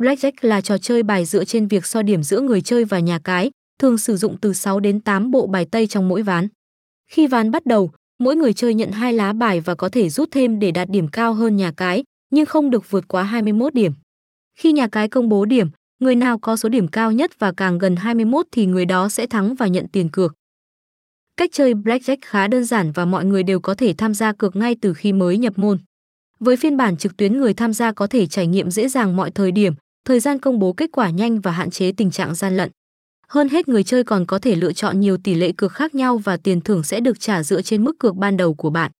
Blackjack là trò chơi bài dựa trên việc so điểm giữa người chơi và nhà cái, thường sử dụng từ 6 đến 8 bộ bài tây trong mỗi ván. Khi ván bắt đầu, mỗi người chơi nhận hai lá bài và có thể rút thêm để đạt điểm cao hơn nhà cái, nhưng không được vượt quá 21 điểm. Khi nhà cái công bố điểm, người nào có số điểm cao nhất và càng gần 21 thì người đó sẽ thắng và nhận tiền cược. Cách chơi Blackjack khá đơn giản và mọi người đều có thể tham gia cược ngay từ khi mới nhập môn. Với phiên bản trực tuyến người tham gia có thể trải nghiệm dễ dàng mọi thời điểm, thời gian công bố kết quả nhanh và hạn chế tình trạng gian lận. Hơn hết, người chơi còn có thể lựa chọn nhiều tỷ lệ cược khác nhau và tiền thưởng sẽ được trả dựa trên mức cược ban đầu của bạn.